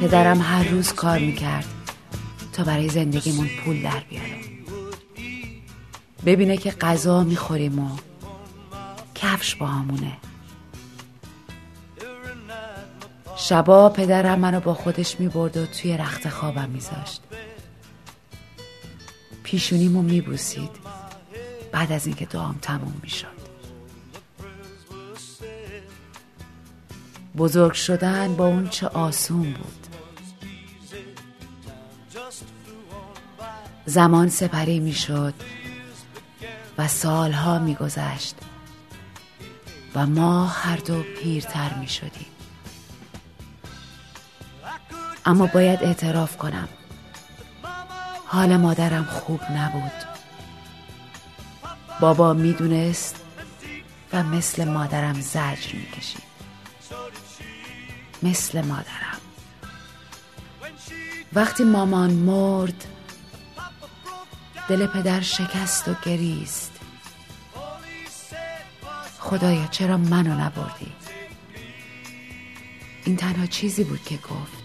پدرم هر روز کار می‌کرد تا برای زندگیمون پول در بیاره. ببینه که غذا می‌خوریم و کفش با همونه. شبا پدرم منو با خودش می‌برد و توی رخت خوابم میذاشت. پیشونیمو میبوسید. بعد از اینکه دعام تموم می‌شد. بزرگ شدن با اون چه آسون بود. زمان سپری می‌شد و سالها میگذشت و ما هر دو پیرتر می شدیم اما باید اعتراف کنم. حال مادرم خوب نبود. بابا می‌دونست و مثل مادرم زجر می‌کشید. مثل مادرم. وقتی مامان مرد دل پدر شکست و گریست. خدایا چرا منو نبردی؟ این تنها چیزی بود که گفت.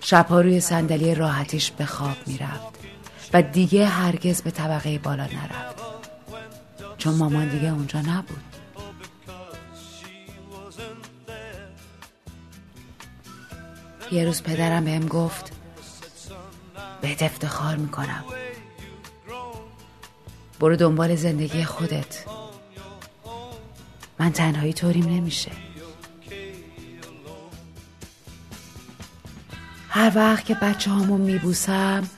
شبها روی صندلی راحتیش به خواب می‌رفت و دیگه هرگز به طبقه بالا نرفت. چون مامان دیگه اونجا نبود. یه روز پدرم بهم گفت بهت افتخار می‌کنم. برو دنبال زندگی خودت. من تنهایی طوریم نمیشه. هر وقت که بچه هامون میبوسم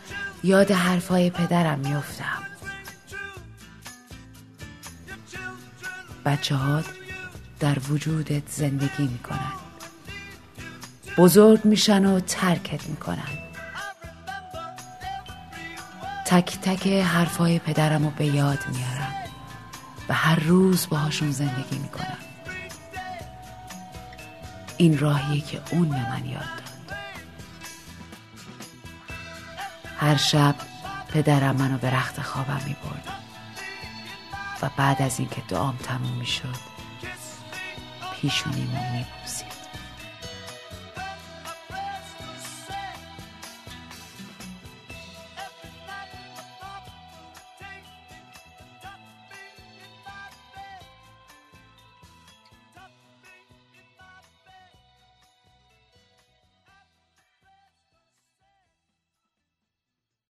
یاد حرفای پدرم میفتم بچه هات در وجودت زندگی می‌کنن. بزرگ میشن و ترکت می‌کنن. تک تک حرفای پدرم رو به یاد میارم و هر روز باهاشون زندگی می‌کنم این راهیه که اون به من یاد داد. هر شب پدرم منو به رخت خوابم می‌برد و بعد از اینکه دعام تموم می‌شد پیشونیمو می‌برد